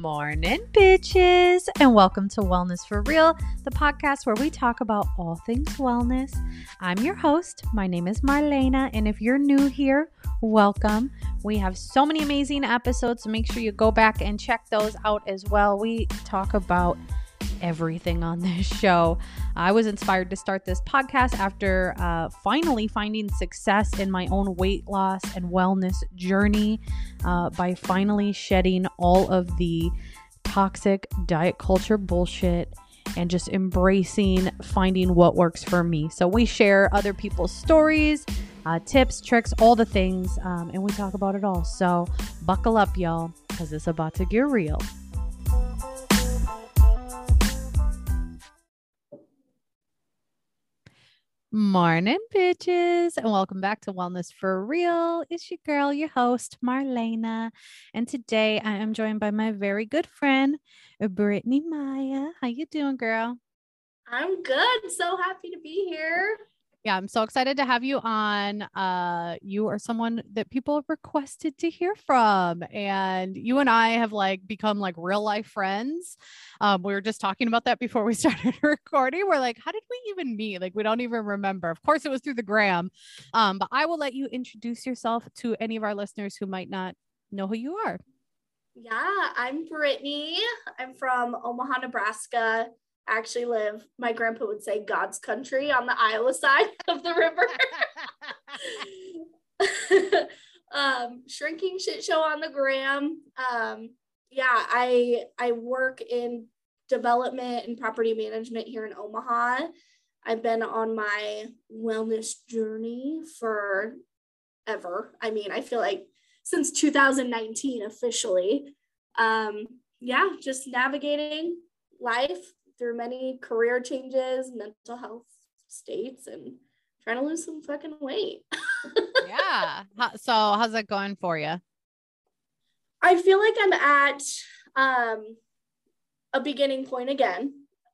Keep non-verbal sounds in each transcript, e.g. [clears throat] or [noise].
Morning, bitches, and welcome to Wellness for Real, the podcast where we talk about all things wellness. I'm your host. My name is Marlena, and if you're new here, welcome. We have so many amazing episodes, so make sure you go back and check those out as well. We talk about everything on this [laughs] show. I was inspired to start this podcast after uh, finally finding success in my own weight loss and wellness journey uh, by finally shedding all of the toxic diet culture bullshit and just embracing finding what works for me. So, we share other people's stories, uh, tips, tricks, all the things, um, and we talk about it all. So, buckle up, y'all, because it's about to get real. Morning, bitches, and welcome back to Wellness for Real. It's your girl, your host, Marlena, and today I am joined by my very good friend, Brittany Maya. How you doing, girl? I'm good. So happy to be here yeah i'm so excited to have you on uh you are someone that people have requested to hear from and you and i have like become like real life friends. Um we were just talking about that before we [laughs] started recording. We're like how did we even meet? Like we don't even remember. Of course it was through the gram. Um but i will let you introduce yourself to any of our listeners who might not know who you are. Yeah i'm brittany. I'm from omaha nebraska actually live, my grandpa would say God's country on the Iowa side [laughs] of the river. [laughs] um, shrinking shit show on the gram. Um, yeah, I I work in development and property management here in Omaha. I've been on my wellness journey for ever. I mean, I feel like since 2019 officially. Um, yeah, just navigating life, through many career changes, mental health states, and trying to lose some fucking weight. [laughs] yeah. So how's that going for you? I feel like I'm at um, a beginning point again.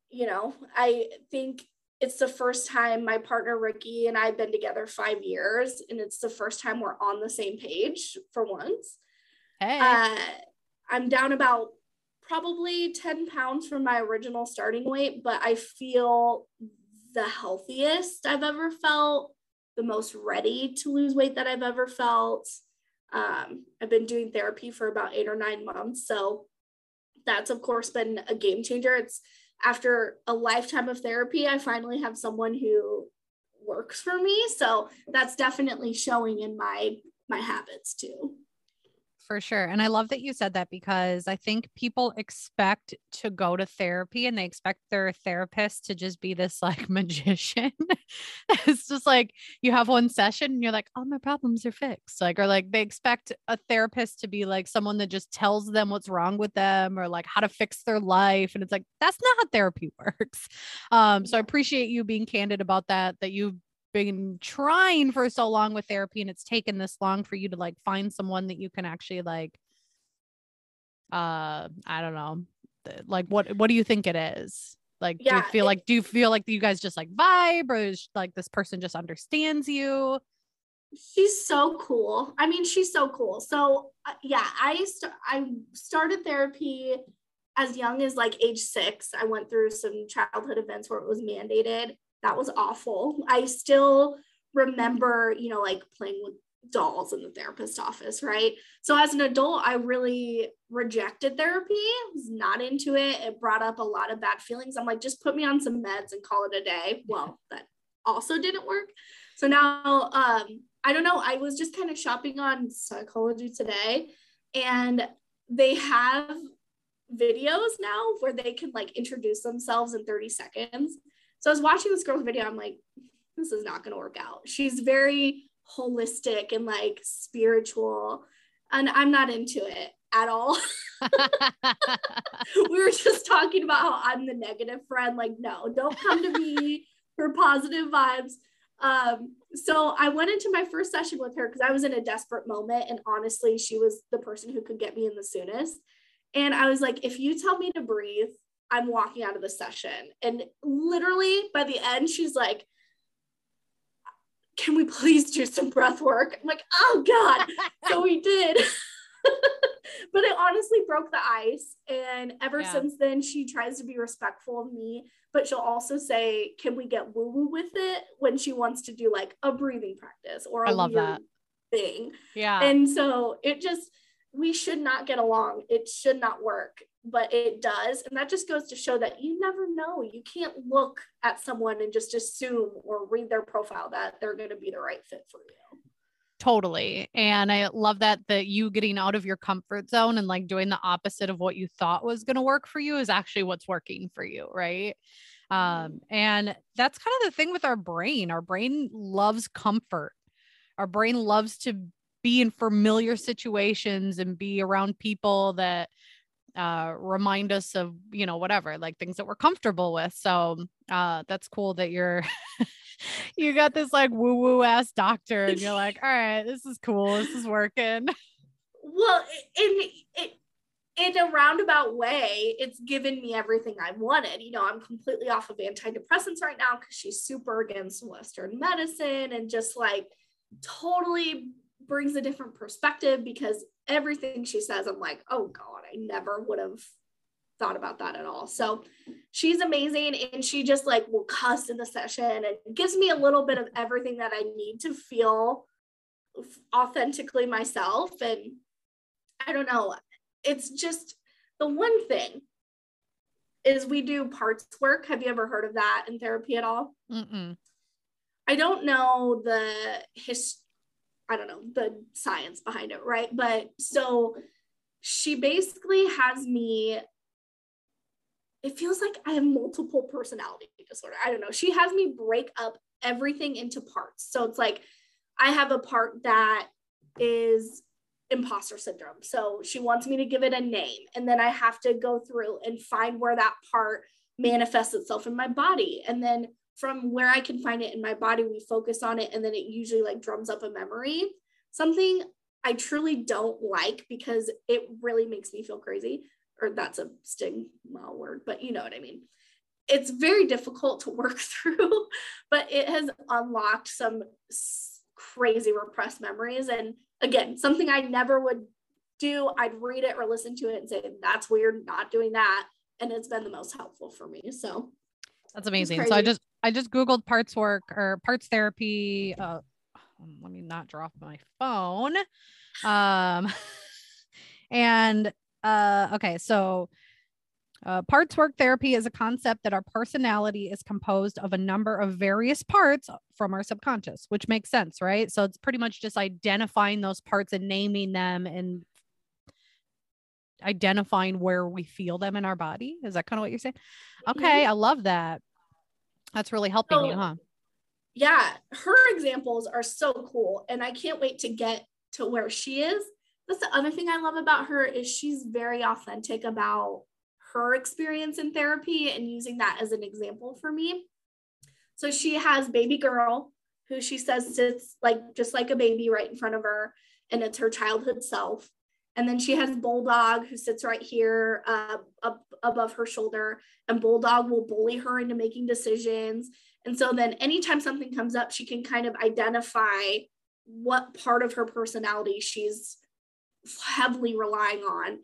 You know, I think it's the first time my partner Ricky and I've been together five years, and it's the first time we're on the same page for once. Hey. Uh, I'm down about probably 10 pounds from my original starting weight, but I feel the healthiest I've ever felt, the most ready to lose weight that I've ever felt. Um, I've been doing therapy for about eight or nine months. So that's, of course, been a game changer. It's after a lifetime of therapy, I finally have someone who works for me. So that's definitely showing in my my habits too for sure. And I love that you said that because I think people expect to go to therapy and they expect their therapist to just be this like [laughs] magician. it's just like you have one session and you're like, all my problems are fixed. Like, or like they expect a therapist to be like someone that just tells them what's wrong with them or like how to fix their life. And it's like, that's not how therapy [laughs] works. Um, so I appreciate you being candid about that, that you've been trying for so long with therapy and it's taken this long for you to like find someone that you can actually like uh i don't know like what what do you think it is? Like yeah, do you feel it, like do you feel like you guys just like vibe or is like this person just understands you? She's so cool. I mean she's so cool. So uh, yeah i st- i started therapy as young as like age six. I went through some childhood events where it was mandated that was awful. I still remember, you know, like playing with dolls in the therapist office, right? So as an adult, I really rejected therapy. Was not into it. It brought up a lot of bad feelings. I'm like, just put me on some meds and call it a day. Well, that also didn't work. So now um I don't know, I was just kind of shopping on psychology today and they have videos now where they can like introduce themselves in 30 seconds. So I was watching this girl's video. I'm like, this is not going to work out. She's very holistic and like spiritual, and I'm not into it at all. [laughs] we were just talking about how I'm the negative friend. Like, no, don't come to me [laughs] for positive vibes. Um, so I went into my first session with her because I was in a desperate moment. And honestly, she was the person who could get me in the soonest. And I was like, if you tell me to breathe, I'm walking out of the session. And literally by the end, she's like, Can we please do some breath work? I'm like, Oh God. so we [laughs] did. [laughs] but it honestly broke the ice. And ever Yeah. since then, she tries to be respectful of me, but she'll also say, Can we get woo woo with it when she wants to do like a breathing practice or a I love that. thing? Yeah. And so it just, we should not get along. It should not work, but it does. And that just goes to show that you never know. You can't look at someone and just assume or read their profile that they're going to be the right fit for you. Totally. And I love that that you getting out of your comfort zone and like doing the opposite of what you thought was going to work for you is actually what's working for you, right? Um and that's kind of the thing with our brain. Our brain loves comfort. Our brain loves to be in familiar situations and be around people that uh remind us of, you know, whatever, like things that we're comfortable with. So, uh that's cool that you're [laughs] you got this like woo woo ass doctor and you're like, [laughs] all right, this is cool. This is working. [laughs] Well, in it in a roundabout way, it's given me everything I wanted. You know, I'm completely off of antidepressants right now because she's super against Western medicine and just like totally brings a different perspective because everything she says, I'm like, oh God, I never would have thought about that at all. So she's amazing and she just like will cuss in the session and gives me a little bit of everything that I need to feel authentically myself and I don't know. It's just the one thing is we do parts work. Have you ever heard of that in therapy at all? Mm-mm. I don't know the his I don't know the science behind it, right? But so she basically has me it feels like I have multiple personality disorder. I don't know. She has me break up everything into parts. So it's like I have a part that is imposter syndrome. So she wants me to give it a name. And then I have to go through and find where that part manifests itself in my body. And then from where I can find it in my body, we focus on it. And then it usually like drums up a memory. Something I truly don't like because it really makes me feel crazy. Or that's a stigma word, but you know what I mean. It's very difficult to [laughs] work through, but it has unlocked some crazy repressed memories. And again, something I never would do. I'd read it or listen to it and say, that's weird, not doing that. And it's been the most helpful for me. So That's amazing. So I just I just googled parts work or parts therapy. Uh, let me not drop my phone. Um, [laughs] and uh, okay, so uh, parts work therapy is a concept that our personality is composed of a number of various parts from our subconscious, which makes sense, right? So it's pretty much just identifying those parts and naming them and identifying where we feel them in our body. Is that kind of what you're saying? Okay, I love that. That's really helping you, huh? yeah, her examples are so cool. And I can't wait to get to where she is. That's the other thing I love about her is she's very authentic about her experience in therapy and using that as an example for me. So she has baby girl who she says sits like just like a baby right in front of her and it's her childhood self. And then she has Bulldog who sits right here uh, up above her shoulder and Bulldog will bully her into making decisions. And so then anytime something comes up, she can kind of identify what part of her personality she's heavily relying on.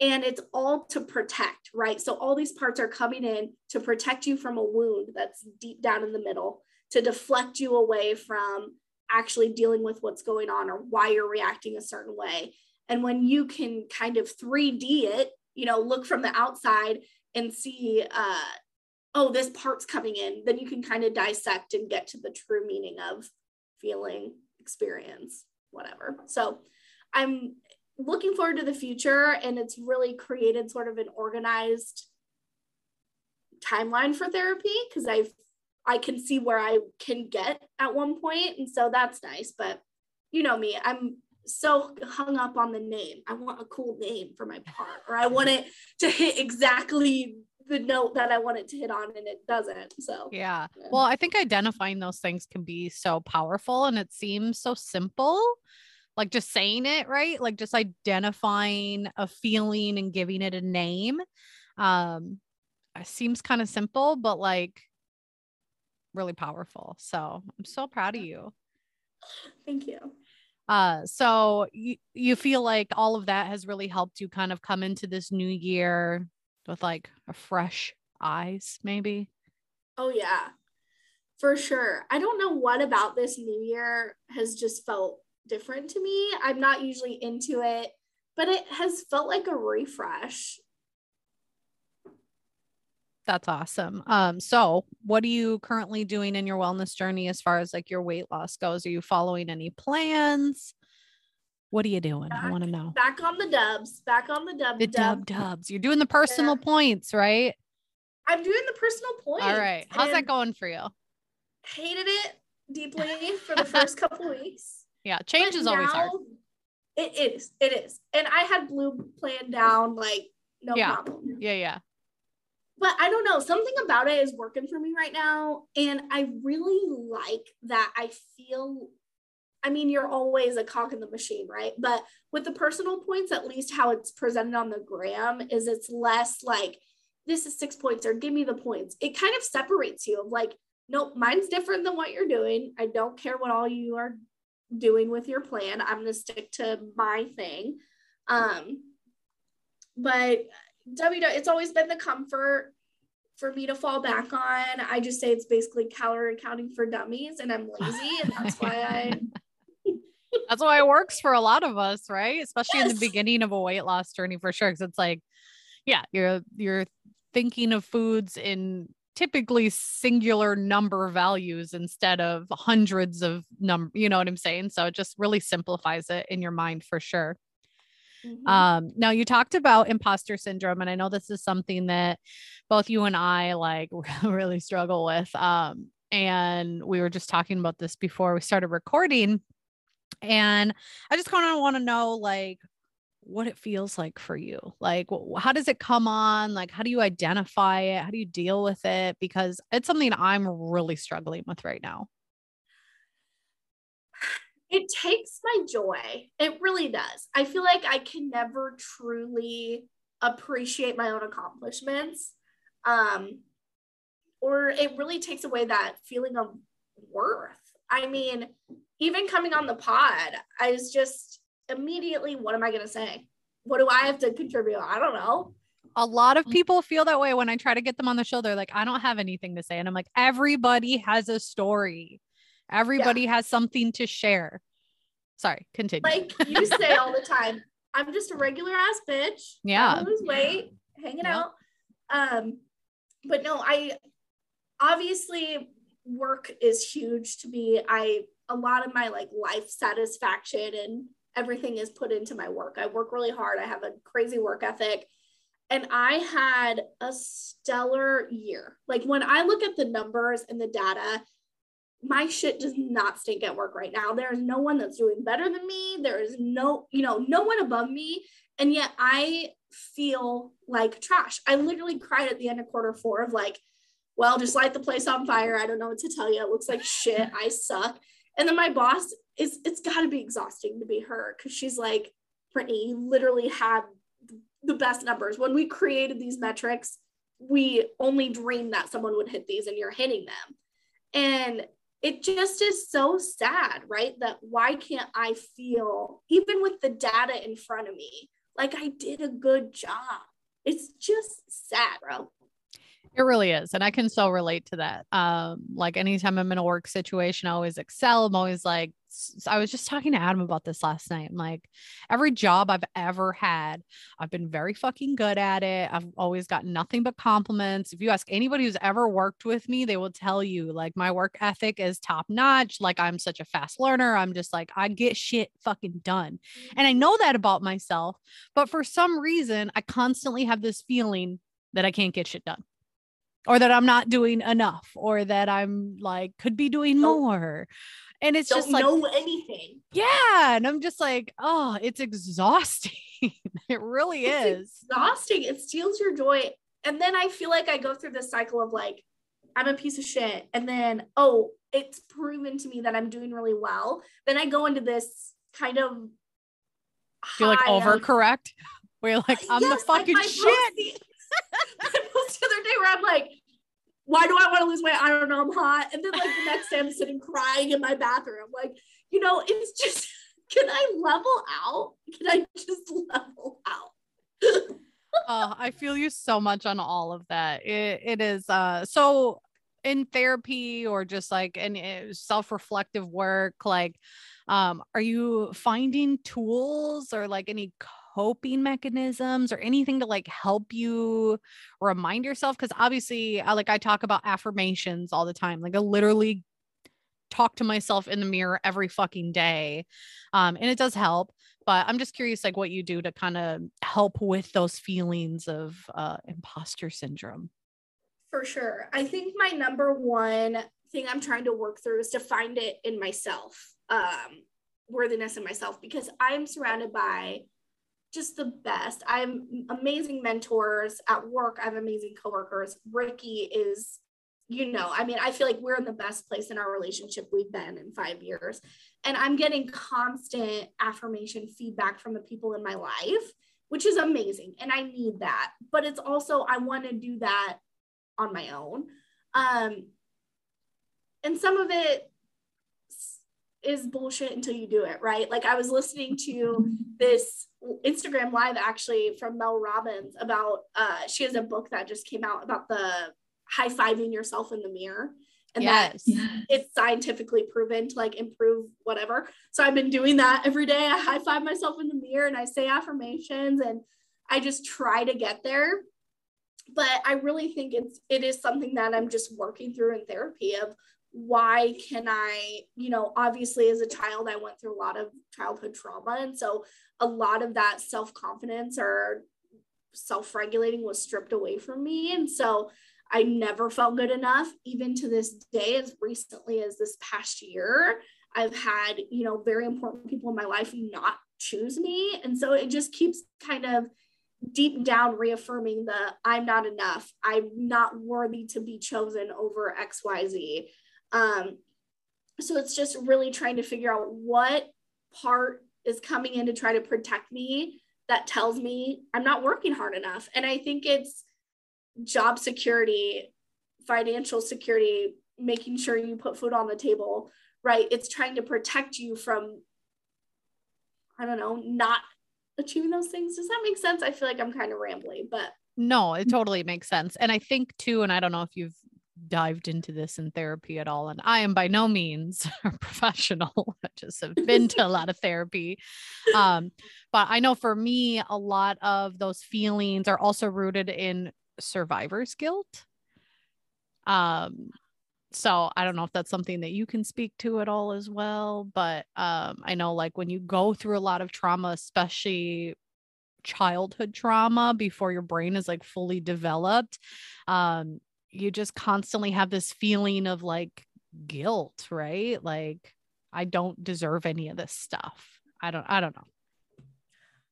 And it's all to protect, right? So all these parts are coming in to protect you from a wound that's deep down in the middle, to deflect you away from actually dealing with what's going on or why you're reacting a certain way. And when you can kind of 3D it, you know, look from the outside and see, uh, oh, this part's coming in, then you can kind of dissect and get to the true meaning of feeling, experience, whatever. So I'm looking forward to the future, and it's really created sort of an organized timeline for therapy because I've I can see where I can get at one point, and so that's nice. But you know me, I'm so hung up on the name. I want a cool name for my part, or I want it to hit exactly the note that I want it to hit on, and it doesn't. So Yeah. Yeah. Well, I think identifying those things can be so powerful and it seems so simple. Like just saying it, right? Like just identifying a feeling and giving it a name. Um it seems kind of simple, but like really powerful. So I'm so proud of you. thank you. Uh, so you, you feel like all of that has really helped you kind of come into this new year with like a fresh eyes, maybe? Oh, yeah, for sure. I don't know what about this new year has just felt different to me. I'm not usually into it, but it has felt like a refresh. That's awesome. Um, so what are you currently doing in your wellness journey as far as like your weight loss goes? Are you following any plans? What are you doing? Back, I want to know. Back on the dubs, back on the dub. The dub, dubs. You're doing the personal yeah. points, right? I'm doing the personal points. All right. How's that going for you? Hated it deeply [laughs] for the first couple weeks. Yeah, change but is always hard. It is. It is. And I had blue planned down like no yeah. problem. Yeah, yeah but I don't know, something about it is working for me right now. And I really like that I feel, I mean, you're always a cock in the machine, right? But with the personal points, at least how it's presented on the gram is it's less like, this is six points or give me the points. It kind of separates you of like, nope, mine's different than what you're doing. I don't care what all you are doing with your plan. I'm going to stick to my thing. Um, but W it's always been the comfort for me to fall back on. I just say it's basically calorie counting for dummies and I'm lazy and that's why I [laughs] That's why it works for a lot of us, right? Especially Yes. in the beginning of a weight loss journey for sure. Cause it's like, yeah, you're you're thinking of foods in typically singular number values instead of hundreds of number, you know what I'm saying? So it just really simplifies it in your mind for sure. Mhm. Um, now you talked about imposter syndrome, and I know this is something that both you and I like [laughs] really struggle with. Um, and we were just talking about this before we started recording. And I just kind of want to know like what it feels like for you. Like, how does it come on? Like, how do you identify it? How do you deal with it? Because it's something I'm really struggling with right now. It takes my joy. It really does. I feel like I can never truly appreciate my own accomplishments. Um, or it really takes away that feeling of worth. I mean, even coming on the pod, I was just immediately, what am I going to say? What do I have to contribute? I don't know. A lot of people feel that way when I try to get them on the show. They're like, I don't have anything to say. And I'm like, everybody has a story. Everybody has something to share. Sorry, continue. Like you [laughs] say all the time, I'm just a regular ass bitch. Yeah. I lose weight, hanging Yeah. out. Um, but no, I obviously work is huge to me. I a lot of my like life satisfaction and everything is put into my work. I work really hard. I have a crazy work ethic. And I had a stellar year. Like when I look at the numbers and the data, my shit does not stink at work right now. There is no one that's doing better than me. There is no, you know, no one above me. And yet I feel like trash. I literally cried at the end of quarter four of like, well, just light the place on fire. I don't know what to tell you. It looks like shit. I suck. And then my boss is, it's got to be exhausting to be her because she's like, Brittany, you literally had the best numbers. When we created these metrics, we only dreamed that someone would hit these and you're hitting them. And it just is so sad, right? That why can't I feel, even with the data in front of me, like I did a good job? It's just sad, bro. It really is. And I can so relate to that. Um, like anytime I'm in a work situation, I always excel. I'm always like, I was just talking to Adam about this last night. I'm like, every job I've ever had, I've been very fucking good at it. I've always gotten nothing but compliments. If you ask anybody who's ever worked with me, they will tell you like my work ethic is top notch. Like I'm such a fast learner. I'm just like, I get shit fucking done. And I know that about myself. But for some reason, I constantly have this feeling that I can't get shit done or that I'm not doing enough or that I'm like could be doing Don't- more. And it's just like, know anything. yeah. And I'm just like, oh, it's exhausting. [laughs] it really It's is. exhausting. It steals your joy. And then I feel like I go through this cycle of like, I'm a piece of shit. And then, oh, it's proven to me that I'm doing really well. Then I go into this kind of You're like high of- overcorrect. Where you're like, uh, I'm Yes, the fucking my shit. post the- my I'm like, why do I want to lose weight? I don't know. I'm hot. And then like the next day I'm sitting crying in my bathroom. Like, you know, it's just [laughs] can I level out? Can I just level out? [laughs] oh, I feel you so much on all of that. It, it is uh so in therapy or just like in eh, self-reflective work like um are you finding tools or like any coping mechanisms or anything to like help you remind yourself because obviously I like I talk about affirmations all the time like I literally talk to myself in the mirror every fucking day um and it does help but I'm just curious like what you do to kind of help with those feelings of uh imposter syndrome for sure. I think my number one thing I'm trying to work through is to find it in myself, um, worthiness in myself, because I'm surrounded by just the best. I'm amazing mentors at work. I have amazing coworkers. Ricky is, you know, I mean, I feel like we're in the best place in our relationship we've been in five years. And I'm getting constant affirmation feedback from the people in my life, which is amazing. And I need that. But it's also, I want to do that on my own. Um, and some of it is bullshit until you do it, right? Like I was listening to this Instagram live actually from Mel Robbins about uh she has a book that just came out about the high fiving yourself in the mirror and yes. that it's scientifically proven to like improve whatever. So I've been doing that every day. I high five myself in the mirror and I say affirmations and I just try to get there but I really think it's it is something that I'm just working through in therapy of why can I, you know, obviously as a child I went through a lot of childhood trauma and so a lot of that self-confidence or self-regulating was stripped away from me and so I never felt good enough even to this day as recently as this past year I've had, you know, very important people in my life not choose me and so it just keeps kind of deep down reaffirming the I'm not enough. I'm not worthy to be chosen over XYZ. Um, so it's just really trying to figure out what part is coming in to try to protect me that tells me I'm not working hard enough. And I think it's job security, financial security, making sure you put food on the table, right? It's trying to protect you from, I don't know, not achieving those things. Does that make sense? I feel like I'm kind of rambling, but no, it totally makes sense. And I think too, and I don't know if you've dived into this in therapy at all, and I am by no means [laughs] a professional. [laughs] I just have been to a lot of therapy. Um, but I know for me, a lot of those feelings are also rooted in survivor's guilt. Um, so i don't know if that's something that you can speak to at all as well but um, i know like when you go through a lot of trauma especially childhood trauma before your brain is like fully developed um, you just constantly have this feeling of like guilt right? Like i don't deserve any of this stuff. I don't i don't know.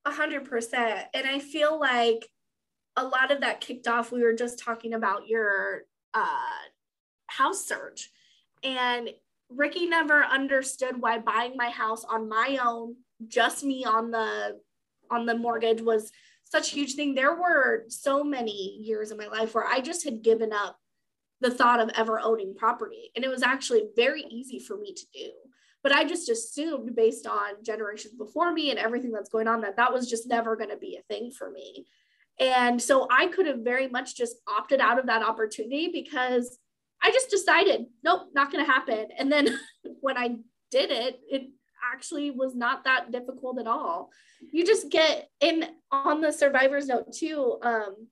A hundred percent. And i feel like a lot of that kicked off we were just talking about your uh house search. And Ricky never understood why buying my house on my own, just me on the on the mortgage was such huge thing. There were so many years in my life where I just had given up the thought of ever owning property. And it was actually very easy for me to do. But I just assumed, based on generations before me and everything that's going on, that that was just never going to be a thing for me. And so I could have very much just opted out of that opportunity because I just decided, nope, not going to happen. And then [laughs] when I did it, it actually was not that difficult at all. You just get in on the survivor's note too. Um,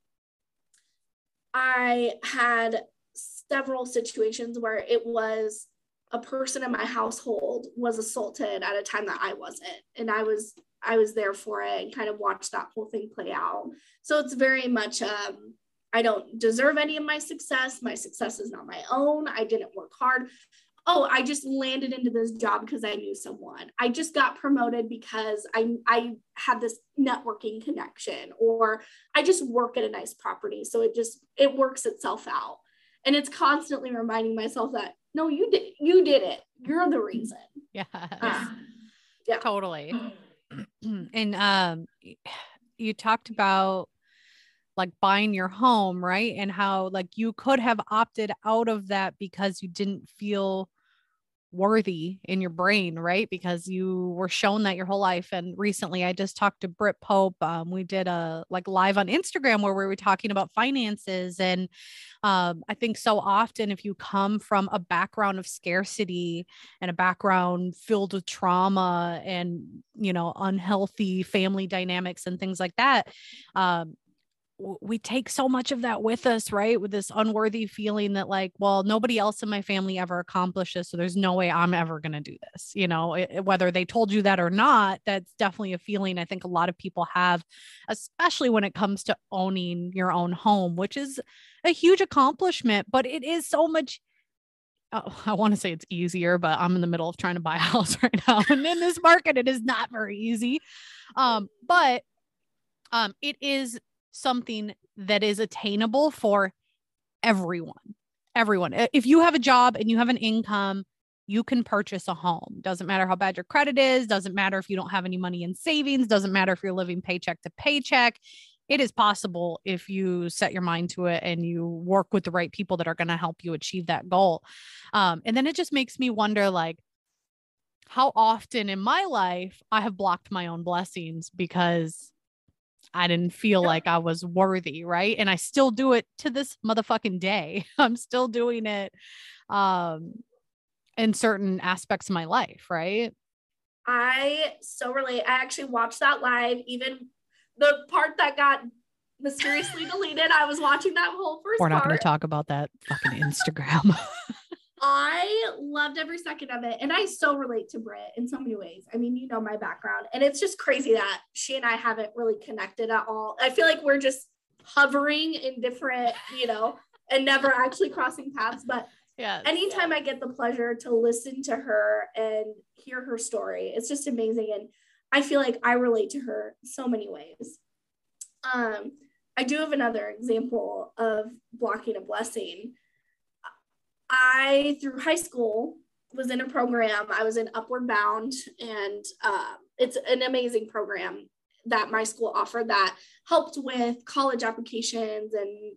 I had several situations where it was a person in my household was assaulted at a time that I wasn't, and I was I was there for it and kind of watched that whole thing play out. So it's very much um, I don't deserve any of my success. My success is not my own. I didn't work hard. Oh, I just landed into this job because I knew someone. I just got promoted because I I had this networking connection or I just work at a nice property. So it just it works itself out. And it's constantly reminding myself that no, you did you did it. You're the reason. Yeah. Uh, yeah. Totally. [clears throat] and um you talked about like buying your home, right? And how like you could have opted out of that because you didn't feel worthy in your brain, right? Because you were shown that your whole life. And recently I just talked to Britt Pope. Um, we did a like live on Instagram where we were talking about finances. And um, I think so often if you come from a background of scarcity and a background filled with trauma and, you know, unhealthy family dynamics and things like that, um, we take so much of that with us, right? With this unworthy feeling that, like, well, nobody else in my family ever accomplished this. So there's no way I'm ever going to do this. You know, it, whether they told you that or not, that's definitely a feeling I think a lot of people have, especially when it comes to owning your own home, which is a huge accomplishment, but it is so much. Oh, [laughs] I want to say it's easier, but I'm in the middle of trying to buy a [laughs] house right now. And in this market, it is not very easy. Um, but um, it is something that is attainable for everyone. Everyone. If you have a job and you have an income, you can purchase a home. Doesn't matter how bad your credit is, doesn't matter if you don't have any money in savings, doesn't matter if you're living paycheck to paycheck. It is possible if you set your mind to it and you work with the right people that are going to help you achieve that goal. Um, and then it just makes me wonder like, how often in my life I have blocked my own blessings because I didn't feel like I was worthy, right? And I still do it to this motherfucking day. [laughs] I'm still doing it um in certain aspects of my life, right? I so relate. I actually watched that live, even the part that got mysteriously [laughs] deleted. I was watching that whole first We're not going to talk about that fucking Instagram. [laughs] I loved every second of it. And I so relate to Britt in so many ways. I mean, you know my background. And it's just crazy that she and I haven't really connected at all. I feel like we're just hovering in different, you know, and never actually crossing paths. But yeah, anytime I get the pleasure to listen to her and hear her story, it's just amazing. And I feel like I relate to her so many ways. Um, I do have another example of blocking a blessing. I, through high school, was in a program. I was in Upward Bound, and uh, it's an amazing program that my school offered that helped with college applications and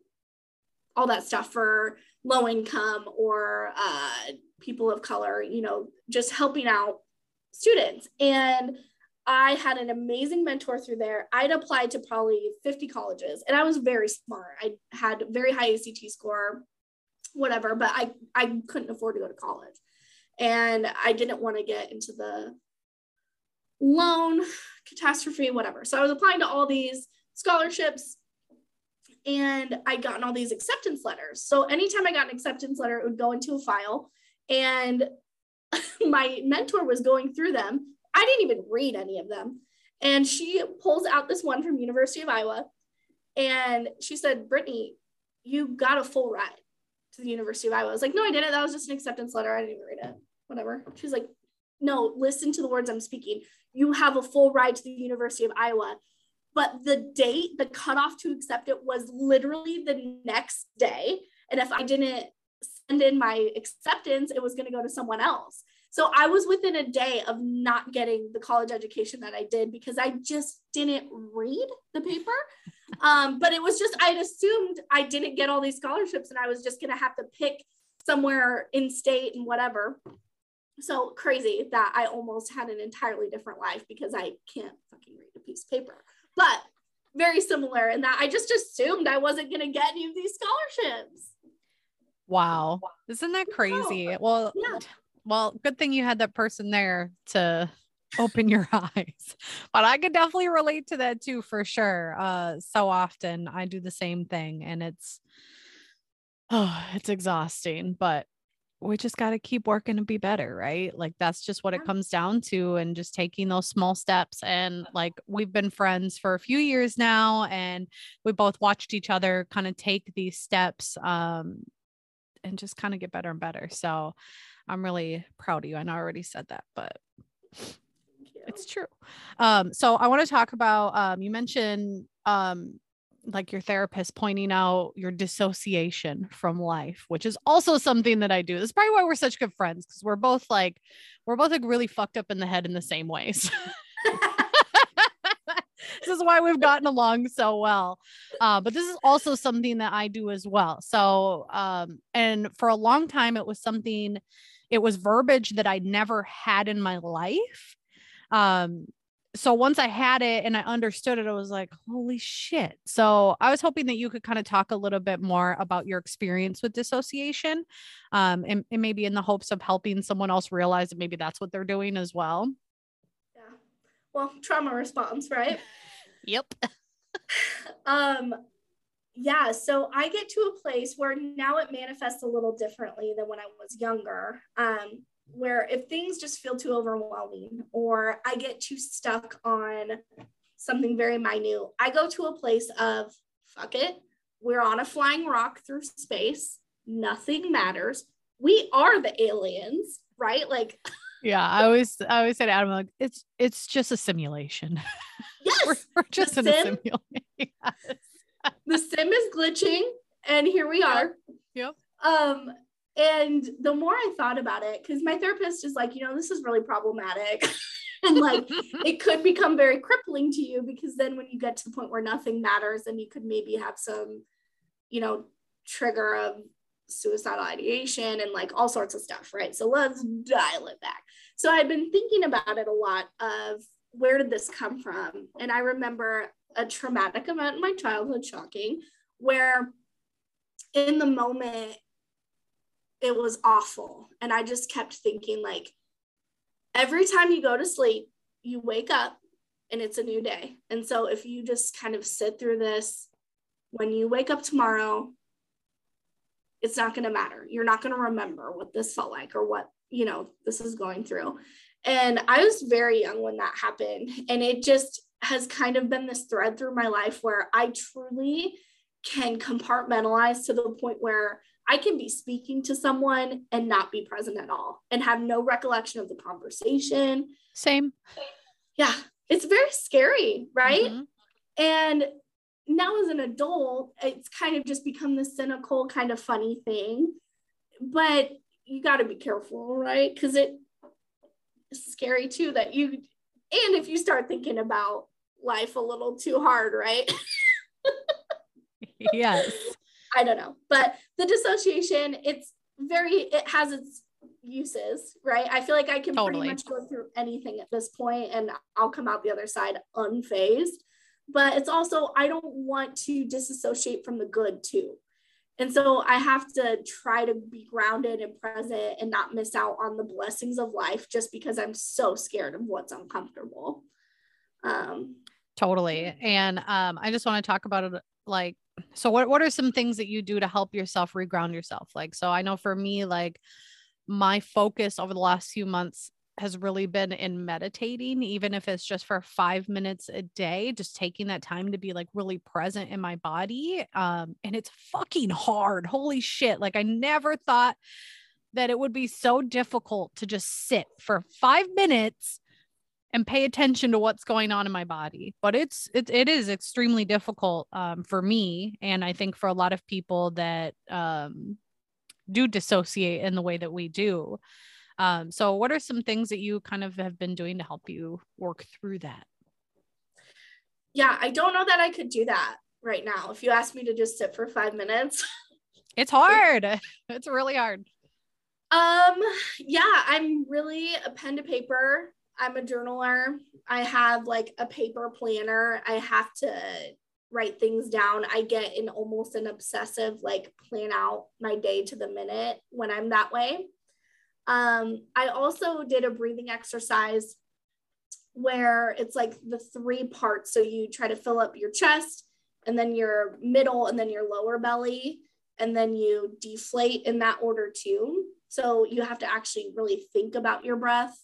all that stuff for low income or uh, people of color, you know, just helping out students. And I had an amazing mentor through there. I'd applied to probably 50 colleges and I was very smart. I had very high ACT score whatever, but I, I couldn't afford to go to college. And I didn't want to get into the loan catastrophe, whatever. So I was applying to all these scholarships and I gotten all these acceptance letters. So anytime I got an acceptance letter, it would go into a file. And [laughs] my mentor was going through them. I didn't even read any of them. And she pulls out this one from University of Iowa. And she said, Brittany, you got a full ride to the University of Iowa. I was like, no, I didn't. That was just an acceptance letter. I didn't even read it. Whatever. She's like, no, listen to the words I'm speaking. You have a full ride to the University of Iowa. But the date, the cutoff to accept it was literally the next day. And if I didn't send in my acceptance, it was going to go to someone else. So I was within a day of not getting the college education that I did because I just didn't read the paper. Um, but it was just, I'd assumed I didn't get all these scholarships and I was just going to have to pick somewhere in state and whatever. So crazy that I almost had an entirely different life because I can't fucking read a piece of paper. But very similar in that I just assumed I wasn't going to get any of these scholarships. Wow. Isn't that crazy? Well, yeah well, good thing you had that person there to open your [laughs] eyes. But I could definitely relate to that too, for sure. Uh, so often I do the same thing and it's, oh, [sighs] it's exhausting, but we just got to keep working to be better, right? Like that's just what it comes down to and just taking those small steps and like we've been friends for a few years now and we both watched each other kind of take these steps um and just kind of get better and better. So I'm really proud of you. I know I already said that, but it's true. Um, so I want to talk about um, you mentioned um, like your therapist pointing out your dissociation from life, which is also something that I do. That's probably why we're such good friends because we're both like we're both like really fucked up in the head in the same ways. [laughs] [laughs] this is why we've gotten along so well. Uh, but this is also something that I do as well. So, um, and for a long time, it was something it was verbiage that I never had in my life. Um, so once I had it and I understood it, I was like, holy shit. So I was hoping that you could kind of talk a little bit more about your experience with dissociation um, and, and maybe in the hopes of helping someone else realize that maybe that's what they're doing as well. Yeah. Well, trauma response, right? [laughs] yep. [laughs] um, yeah. So I get to a place where now it manifests a little differently than when I was younger. Um, where if things just feel too overwhelming or I get too stuck on something very minute, I go to a place of fuck it. We're on a flying rock through space. Nothing matters. We are the aliens, right? Like [laughs] Yeah, I always I always said Adam, like, it's it's just a simulation. [laughs] Yes. we're, we're, just the in sim, a simulation. [laughs] yes. The sim is glitching and here we are. Yep. Um, and the more I thought about it, because my therapist is like, you know, this is really problematic. [laughs] and like [laughs] it could become very crippling to you because then when you get to the point where nothing matters, then you could maybe have some, you know, trigger of suicidal ideation and like all sorts of stuff, right? So let's dial it back. So I've been thinking about it a lot of where did this come from? And I remember a traumatic event in my childhood, shocking, where in the moment it was awful. And I just kept thinking, like, every time you go to sleep, you wake up and it's a new day. And so if you just kind of sit through this, when you wake up tomorrow, it's not going to matter. You're not going to remember what this felt like or what, you know, this is going through. And I was very young when that happened. And it just has kind of been this thread through my life where I truly can compartmentalize to the point where I can be speaking to someone and not be present at all and have no recollection of the conversation. Same. Yeah, it's very scary, right? Mm-hmm. And now as an adult, it's kind of just become this cynical, kind of funny thing. But you got to be careful, right? Because it is scary too that you, and if you start thinking about life a little too hard, right? [laughs] yes. I don't know. But the dissociation, it's very, it has its uses, right? I feel like I can totally. pretty much go through anything at this point and I'll come out the other side unfazed. But it's also, I don't want to disassociate from the good too. And so I have to try to be grounded and present and not miss out on the blessings of life just because I'm so scared of what's uncomfortable. Um, totally. And um, I just want to talk about it like so what what are some things that you do to help yourself reground yourself like so i know for me like my focus over the last few months has really been in meditating even if it's just for 5 minutes a day just taking that time to be like really present in my body um and it's fucking hard holy shit like i never thought that it would be so difficult to just sit for 5 minutes and pay attention to what's going on in my body. But it's it, it is extremely difficult um, for me and i think for a lot of people that um, do dissociate in the way that we do. Um, so what are some things that you kind of have been doing to help you work through that? Yeah i don't know that i could do that right now. If you ask me to just sit for five minutes. It's hard. [laughs] It's really hard. Um yeah i'm really a pen to paper I'm a journaler. I have like a paper planner. I have to write things down. I get in almost an obsessive, like plan out my day to the minute when I'm that way. Um, I also did a breathing exercise where it's like the three parts. So you try to fill up your chest and then your middle and then your lower belly. And then you deflate in that order too. So you have to actually really think about your breath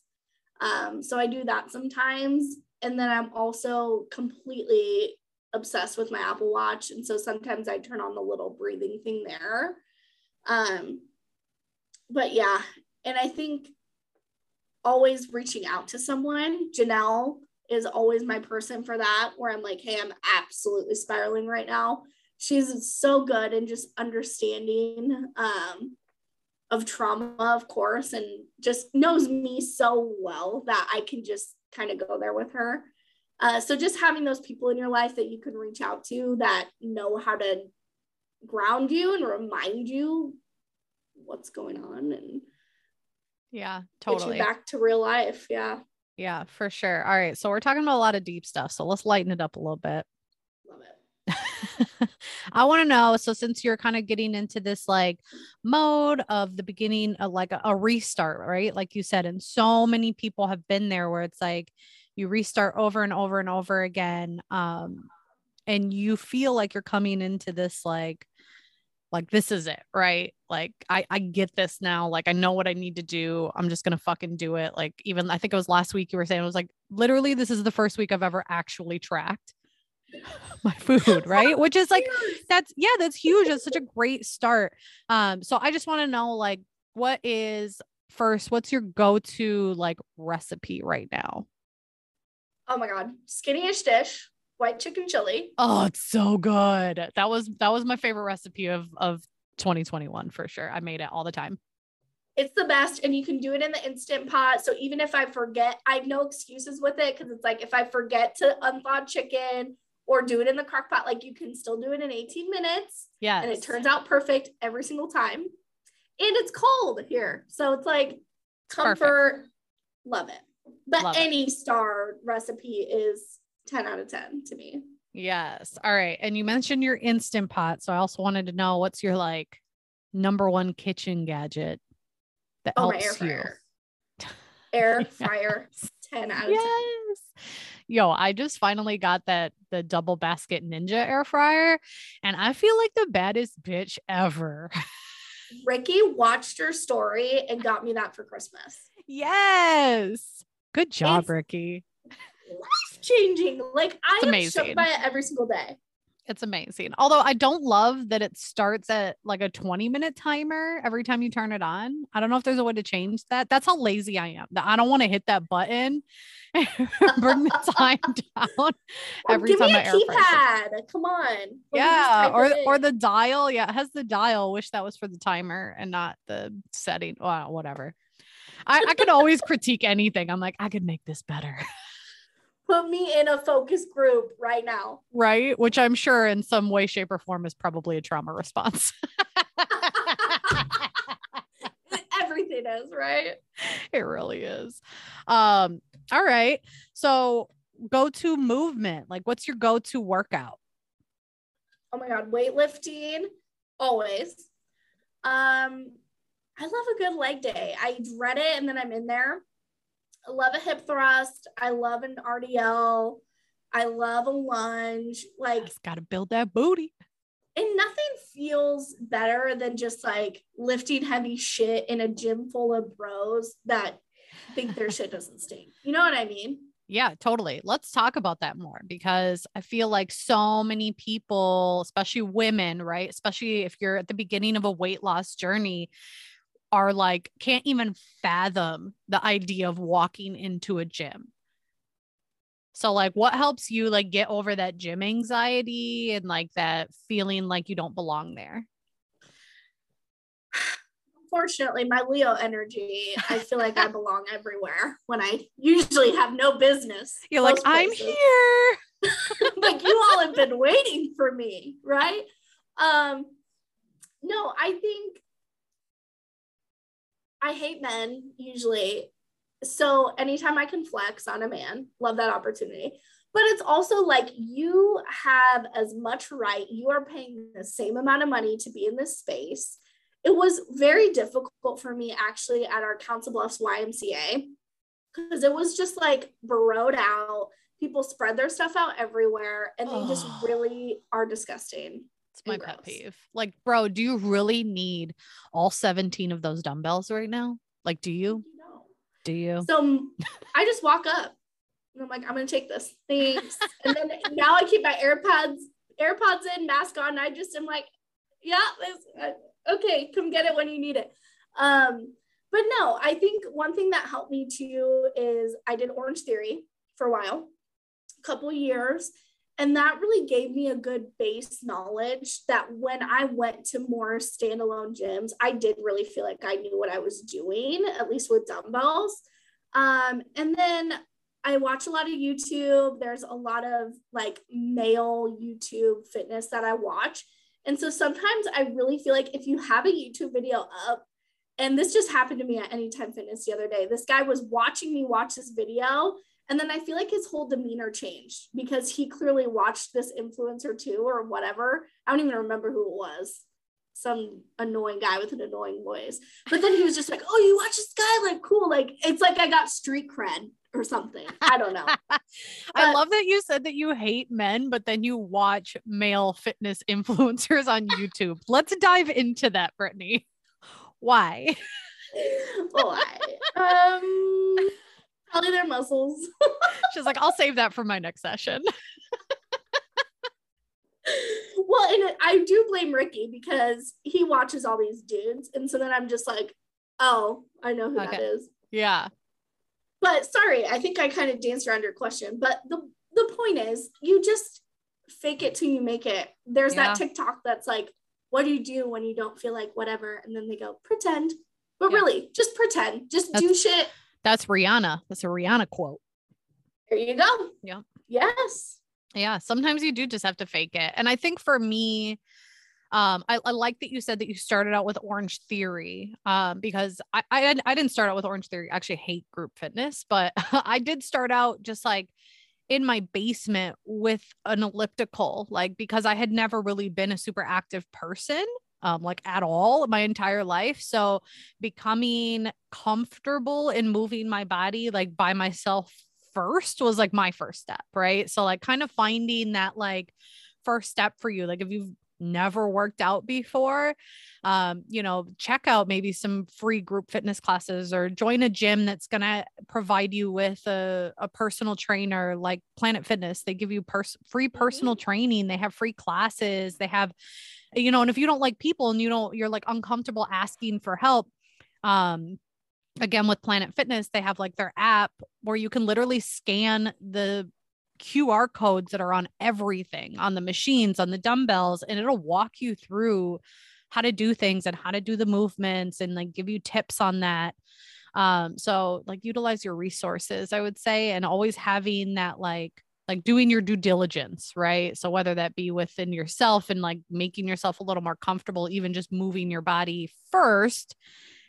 um, so I do that sometimes. And then I'm also completely obsessed with my Apple Watch. And so sometimes I turn on the little breathing thing there. Um, but yeah, and I think always reaching out to someone, Janelle is always my person for that, where I'm like, hey, I'm absolutely spiraling right now. She's so good and just understanding um, of trauma, of course, and just knows me so well that I can just kind of go there with her. Uh, so just having those people in your life that you can reach out to that know how to ground you and remind you what's going on and Yeah, get totally. you back to real life. Yeah. Yeah, for sure. All right. So we're talking about a lot of deep stuff. So let's lighten it up a little bit. [laughs] I want to know. So, since you're kind of getting into this like mode of the beginning of like a, a restart, right? Like you said, and so many people have been there where it's like you restart over and over and over again. Um, and you feel like you're coming into this like, like this is it, right? Like I I get this now. Like I know what I need to do. I'm just gonna fucking do it. Like even I think it was last week you were saying it was like literally this is the first week I've ever actually tracked [laughs] my food, right? Which is like that's yeah, that's huge. That's such a great start. Um, so I just want to know like what is first, what's your go-to like recipe right now? Oh my god, skinny-ish dish, white chicken chili. Oh, it's so good. That was that was my favorite recipe of of 2021 for sure. I made it all the time. It's the best, and you can do it in the instant pot. So even if I forget, I have no excuses with it because it's like if I forget to unthaw chicken or do it in the crock pot, like you can still do it in 18 minutes. Yeah. And it turns out perfect every single time. And it's cold here. So it's like comfort. Perfect. Love it. But Love it. any star recipe is 10 out of 10 to me. Yes. All right. And you mentioned your instant pot. So I also wanted to know what's your like number one kitchen gadget that Oh, helps air you. [laughs] Air fryer, 10 out of 10. Yo, I just finally got that the double basket ninja air fryer and I feel like the baddest bitch ever. [laughs] Ricky watched your story and got me that for Christmas. yes. Good job, It's- Ricky. Life changing. Like I It's am amazing. shook by it every single day. It's amazing. Although I don't love that it starts at like a 20 minute timer every time you turn it on. I don't know if there's a way to change that. That's how lazy I am. I don't want to hit that button [laughs] and bring the time [laughs] down Or every give time me my a air fryer starts. keypad. Come on. Let Yeah, or or the dial. Yeah, it has the dial. Wish that was for the timer and not the setting. Well, whatever. I, I could always critique anything. I'm like, I could make this better. [laughs] put me in a focus group right now. right? Which I'm sure in some way, shape, or form is probably a trauma response. [laughs] Everything is right. it really is. Um, all right. So go to movement. Like what's your go-to workout? Oh my god, weightlifting always. Um, I love a good leg day. I dread it, and then I'm in there. I love a hip thrust. I love an RDL. I love a lunge. Like Just gotta build that booty. and nothing feels better than just like lifting heavy shit in a gym full of bros that think their [laughs] shit doesn't stink. You know what I mean? Yeah, totally. Let's talk about that more because I feel like so many people, especially women, right? Especially if you're at the beginning of a weight loss journey, are like, can't even fathom the idea of walking into a gym. So, like, what helps you like get over that gym anxiety and like that feeling like you don't belong there? Unfortunately, my Leo energy, I feel like I belong everywhere when I usually have no business. You're like, I'm places. here. [laughs] like you all have been waiting for me, right? Um, no, I think I hate men usually. So anytime I can flex on a man, love that opportunity. But it's also like you have as much right. You are paying the same amount of money to be in this space. It was very difficult for me actually at our Council Bluffs YMCA because it was just like borrowed out. People spread their stuff out everywhere and they just Oh. really are disgusting. It's my pet peeve. Like, bro, do you really need all 17 of those dumbbells right now? Like, do you? No. Do you? So I just walk up and I'm like, I'm gonna take this. Thanks. and then [laughs] now I keep my AirPods, AirPods in, mask on. I just am like, yeah, uh, okay, come get it when you need it. Um, but no, I think one thing that helped me too is I did Orange Theory for a while, a couple years. And that really gave me a good base knowledge that when I went to more standalone gyms, I did really feel like I knew what I was doing, at least with dumbbells. Um, and then I watch a lot of YouTube. There's a lot of like male YouTube fitness that I watch. And so sometimes I really feel like if you have a YouTube video up and this just happened to me at Anytime Fitness the other day. This guy was watching me watch this video. And then I feel like his whole demeanor changed because he clearly watched this influencer too, or whatever. I don't even remember who it was. Some annoying guy with an annoying voice. But then he was just like, Oh, you watch this guy? Like, cool. Like, it's like I got street cred or something. I don't know. [laughs] I love that you said that you hate men, but then you watch male fitness [laughs] influencers on YouTube. Let's dive into that, Brittany. Why? [laughs] Why? um, probably their muscles. [laughs] She's like, I'll save that for my next session. [laughs] well, and I do blame Ricky because he watches all these dudes, and so then I'm just like, oh, I know who okay. that is. Yeah. But sorry, I think I kind of danced around your question. But the the point is, you just fake it till you make it. There's yeah. that TikTok that's like, what do you do when you don't feel like whatever? And then they go, pretend. But yeah. really, just pretend. Just that's, do shit. That's Rihanna. That's a Rihanna quote. There you go. Yeah. Yes. Yeah. Sometimes you do just have to fake it. And I think for me, um, I, I, like that you said that you started out with Orange Theory, um, because I, I I didn't start out with Orange Theory. I actually hate group fitness, but [laughs] I did start out just like in my basement with an elliptical, like because I had never really been a super active person, um, like at all my entire life. So becoming comfortable in moving my body like by myself first was like my first step, right? So like kind of finding that like first step for you. Like if you've never worked out before, um, you know, check out maybe some free group fitness classes or join a gym that's going to provide you with a, a personal trainer like Planet Fitness. They give you pers- free personal mm-hmm. training, they have free classes, they have, you know, and if you don't like people and you don't, you're like uncomfortable asking for help, um, again with planet fitness they have like their app where you can literally scan the QR codes that are on everything on the machines, on the dumbbells, and it'll walk you through how to do things and how to do the movements and like give you tips on that. Um, so like utilize your resources, I would say, and always having that like like doing your due diligence, right? So whether that be within yourself and like making yourself a little more comfortable, even just moving your body first,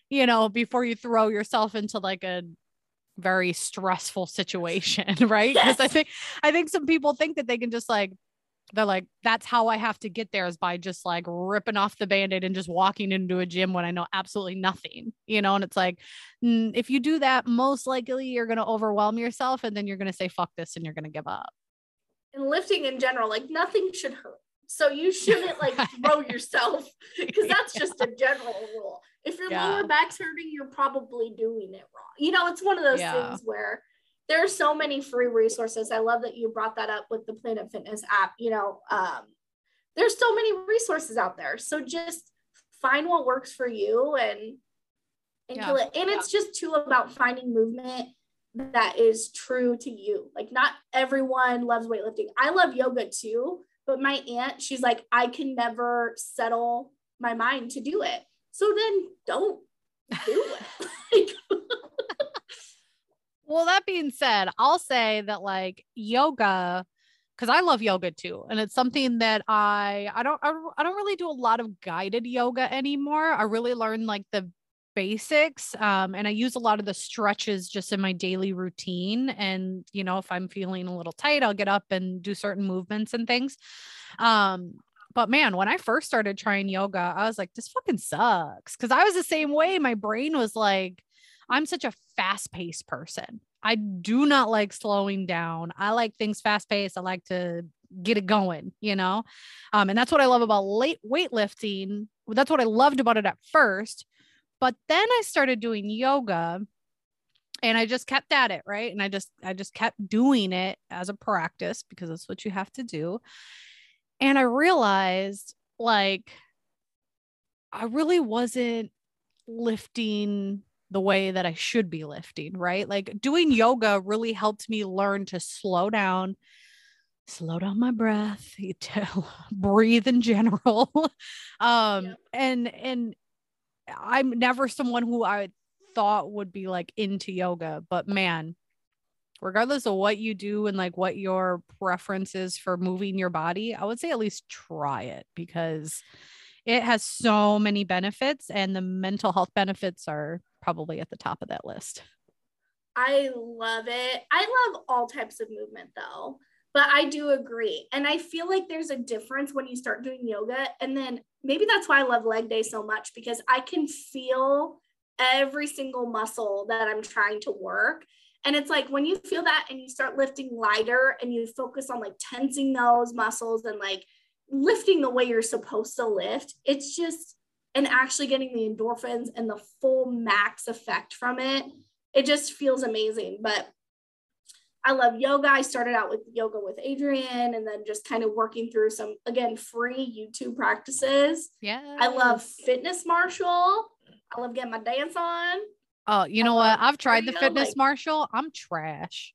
you know, before you throw yourself into like a very stressful situation, [laughs] right? Because yes. I think I think some people think that they can just like they're like, that's how I have to get there is by just like ripping off the band-aid and just walking into a gym when I know absolutely nothing, you know? And it's like, if you do that, most likely you're going to overwhelm yourself and then you're going to say, fuck this, and you're going to give up. And lifting in general, like nothing should hurt. So you shouldn't like [laughs] throw yourself because that's just a general rule. If your yeah. lower back's hurting, you're probably doing it wrong. You know, it's one of those yeah. things where there are so many free resources. I love that you brought that up with the Planet Fitness app. You know, um, there's so many resources out there. So just find what works for you and and yeah. kill it. And it's just too about finding movement that is true to you. Like not everyone loves weightlifting. I love yoga too, but my aunt, she's like, I can never settle my mind to do it. So then don't do it. [laughs] [laughs] well, that being said, I'll say that like yoga, because I love yoga too, and it's something that I I don't I don't really do a lot of guided yoga anymore. I really learned like the basics um, and i use a lot of the stretches just in my daily routine and you know if i'm feeling a little tight i'll get up and do certain movements and things um, but man, when I first started trying yoga, I was like, this fucking sucks. Cause I was the same way. My brain was like, I'm such a fast paced person. I do not like slowing down. I like things fast paced. I like to get it going, you know? Um, and that's what I love about late weightlifting. That's what I loved about it at first. But then I started doing yoga and I just kept at it, right? And I just I just kept doing it as a practice because that's what you have to do. And I realized like I really wasn't lifting the way that I should be lifting, right? Like doing yoga really helped me learn to slow down, slow down my breath, [laughs] breathe in general. [laughs] um yep. and and I'm never someone who I thought would be like into yoga, but man, regardless of what you do and like what your preference is for moving your body, I would say at least try it because it has so many benefits, and the mental health benefits are probably at the top of that list. I love it. I love all types of movement though, but I do agree. And I feel like there's a difference when you start doing yoga. And then maybe that's why I love leg day so much because I can feel every single muscle that I'm trying to work. And it's like when you feel that and you start lifting lighter and you focus on like tensing those muscles and like lifting the way you're supposed to lift, it's just, and actually getting the endorphins and the full max effect from it, it just feels amazing. But I love yoga. I started out with yoga with Adriene and then just kind of working through some, again, free YouTube practices. Yeah. I love Fitness Marshall. I love getting my dance on. Oh, you know what? I've tried the fitness like, marshall. I'm trash.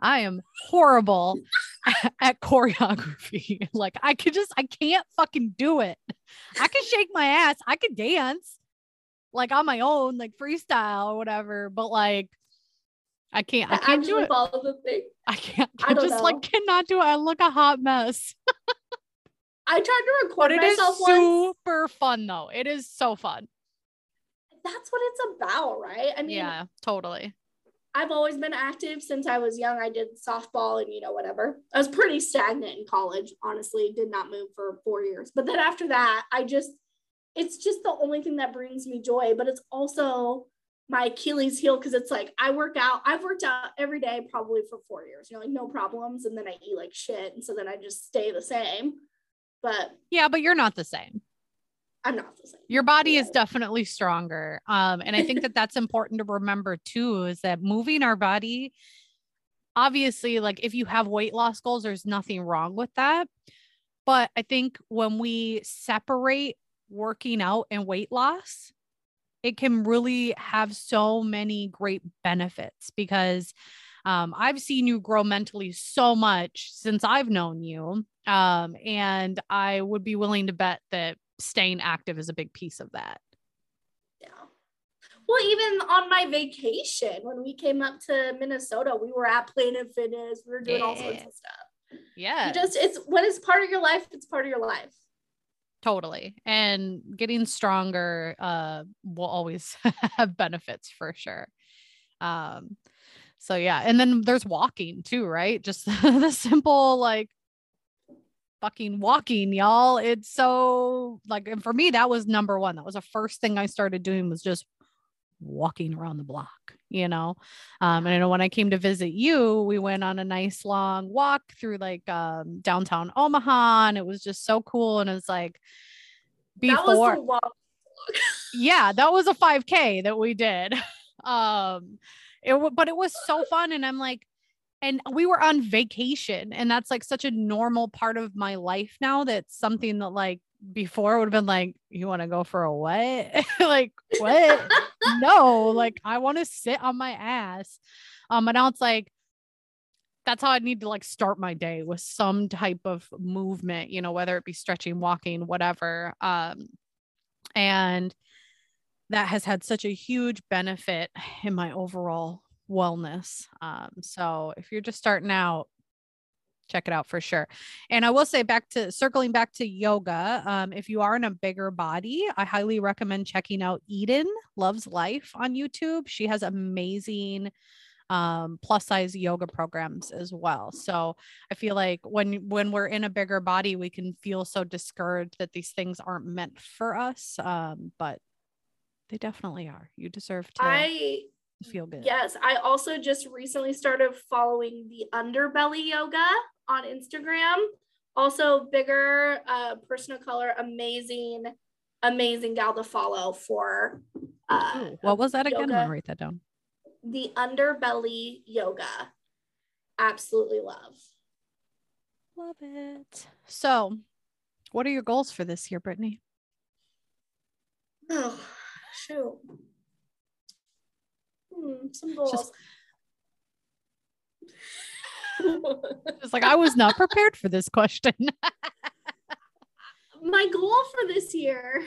I am horrible [laughs] at choreography. [laughs] like I could just I can't fucking do it. I can shake my ass. I can dance like on my own, like freestyle or whatever, but like I can't I can't do it. Follow the thing. I can't I, I just know. like cannot do it. I look a hot mess. [laughs] I tried to record but it myself is super once. fun though. It is so fun that's what it's about, right? I mean, yeah, totally. I've always been active since I was young. I did softball and, you know, whatever. I was pretty stagnant in college, honestly, did not move for four years. But then after that, I just, it's just the only thing that brings me joy. But it's also my Achilles heel because it's like I work out, I've worked out every day probably for four years, you know, like no problems. And then I eat like shit. And so then I just stay the same. But yeah, but you're not the same. I'm not the same. Your body yeah. is definitely stronger. Um, and I think that that's important to remember too is that moving our body, obviously, like if you have weight loss goals, there's nothing wrong with that. But I think when we separate working out and weight loss, it can really have so many great benefits because um, I've seen you grow mentally so much since I've known you. Um, and I would be willing to bet that staying active is a big piece of that. Yeah. Well, even on my vacation, when we came up to Minnesota, we were at Planet Fitness. We were doing yeah. all sorts of stuff. Yeah. You just it's when it's part of your life, it's part of your life. Totally. And getting stronger uh will always [laughs] have benefits for sure. Um so yeah, and then there's walking too, right? Just [laughs] the simple like fucking walking, y'all. It's so like, and for me, that was number one. That was the first thing I started doing was just walking around the block, you know. Um, and I know when I came to visit you, we went on a nice long walk through like um downtown Omaha, and it was just so cool. And it was like before that [laughs] yeah, that was a 5k that we did. [laughs] Um it but it was so fun. And I'm like, and we were on vacation and that's like such a normal part of my life now that's something that like before would have been like you want to go for a what? [laughs] Like what? No like i want to sit on my ass um and now it's like that's how i need to like start my day with some type of movement you know whether it be stretching walking whatever um and that has had such a huge benefit in my overall wellness. Um, so if you're just starting out, check it out for sure. And I will say back to circling back to yoga, um, if you are in a bigger body, I highly recommend checking out Eden Loves Life on YouTube. She has amazing um, plus size yoga programs as well. So I feel like when when we're in a bigger body, we can feel so discouraged that these things aren't meant for us. Um, but they definitely are. You deserve to. I feel good. Yes, I also just recently started following the underbelly yoga on Instagram. Also, bigger uh, person of color, amazing, amazing gal to follow for. Uh, Ooh, what was that again? Yoga. I'm gonna write that down. The underbelly yoga. Absolutely love. Love it. So, what are your goals for this year, Brittany? Oh, shoot hmm, some goals. Just, it's like I was not prepared for this question. [laughs] My goal for this year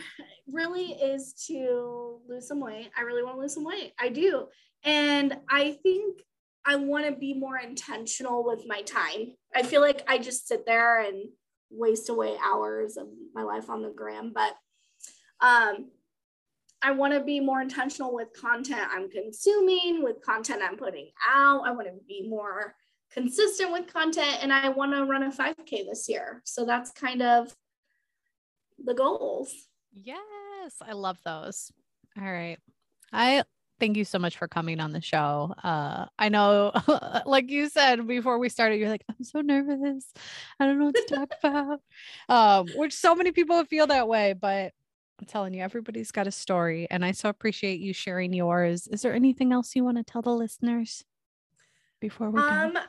really is to lose some weight. I really want to lose some weight. I do. And I think I want to be more intentional with my time. I feel like I just sit there and waste away hours of my life on the gram. But um, I want to be more intentional with content I'm consuming, with content I'm putting out. I want to be more consistent with content and I want to run a 5K this year. So that's kind of the goals. Yes, I love those. All right. I thank you so much for coming on the show. Uh, I know, [laughs] like you said before we started, you're like, I'm so nervous. I don't know what to talk [laughs] about. Um, which so many people feel that way, but I'm telling you, everybody's got a story, and I so appreciate you sharing yours. Is there anything else you want to tell the listeners before we um, go?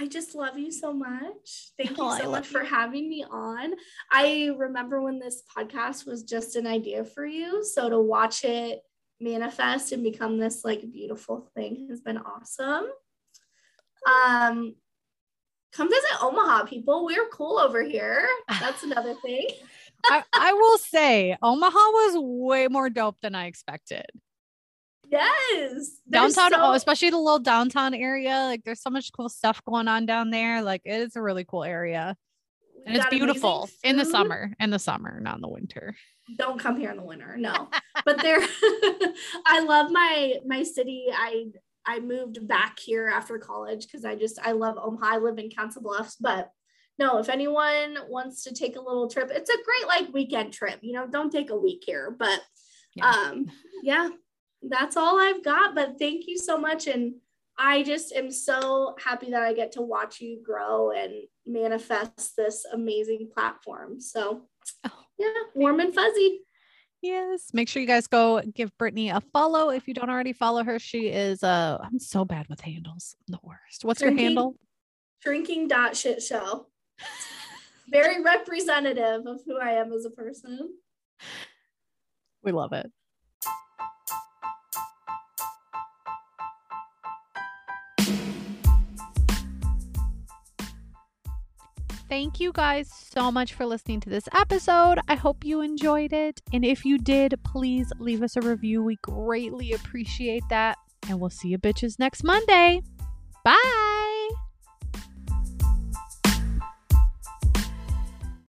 I just love you so much. [laughs] Thank oh, you so much for having me on. I remember when this podcast was just an idea for you. So to watch it manifest and become this like beautiful thing has been awesome. Um come visit Omaha, people. We're cool over here. [laughs] That's another thing. I, I will say Omaha was way more dope than I expected. Yes. Downtown, so- especially the little downtown area. Like there's so much cool stuff going on down there. Like it is a really cool area. And it's beautiful in the summer, in the summer, not in the winter. Don't come here in the winter. No. [laughs] but there [laughs] I love my my city. I I moved back here after college because I just I love Omaha. I live in Council Bluffs, but no, if anyone wants to take a little trip, it's a great like weekend trip. You know, don't take a week here, but yeah. um yeah, that's all I've got. But thank you so much. And I just am so happy that I get to watch you grow and manifest this amazing platform. So, oh, yeah, warm and fuzzy. Yes. Make sure you guys go give Brittany a follow if you don't already follow her. She is uh I'm so bad with handles. I'm the worst. What's Shrinking, your handle? Shrinking dot shit show. Very representative of who I am as a person. We love it. Thank you guys so much for listening to this episode. I hope you enjoyed it. And if you did, please leave us a review. We greatly appreciate that. And we'll see you bitches next Monday. Bye.